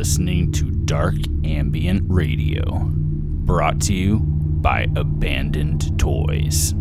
listening to Dark Ambient Radio, brought to you by Abandoned Toys.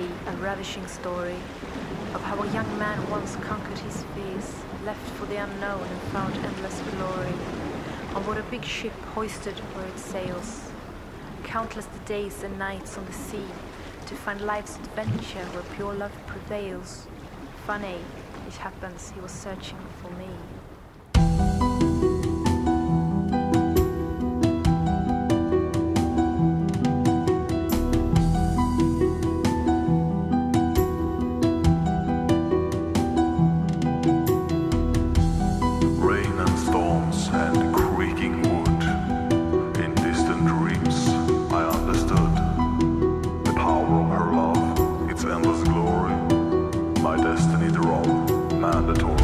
A ravishing story of how a young man once conquered his fears, left for the unknown and found endless glory on board a big ship hoisted where it sails. Countless the days and nights on the sea to find life's adventure where pure love prevails. Funny, it happens he was searching Destiny drove mandatory.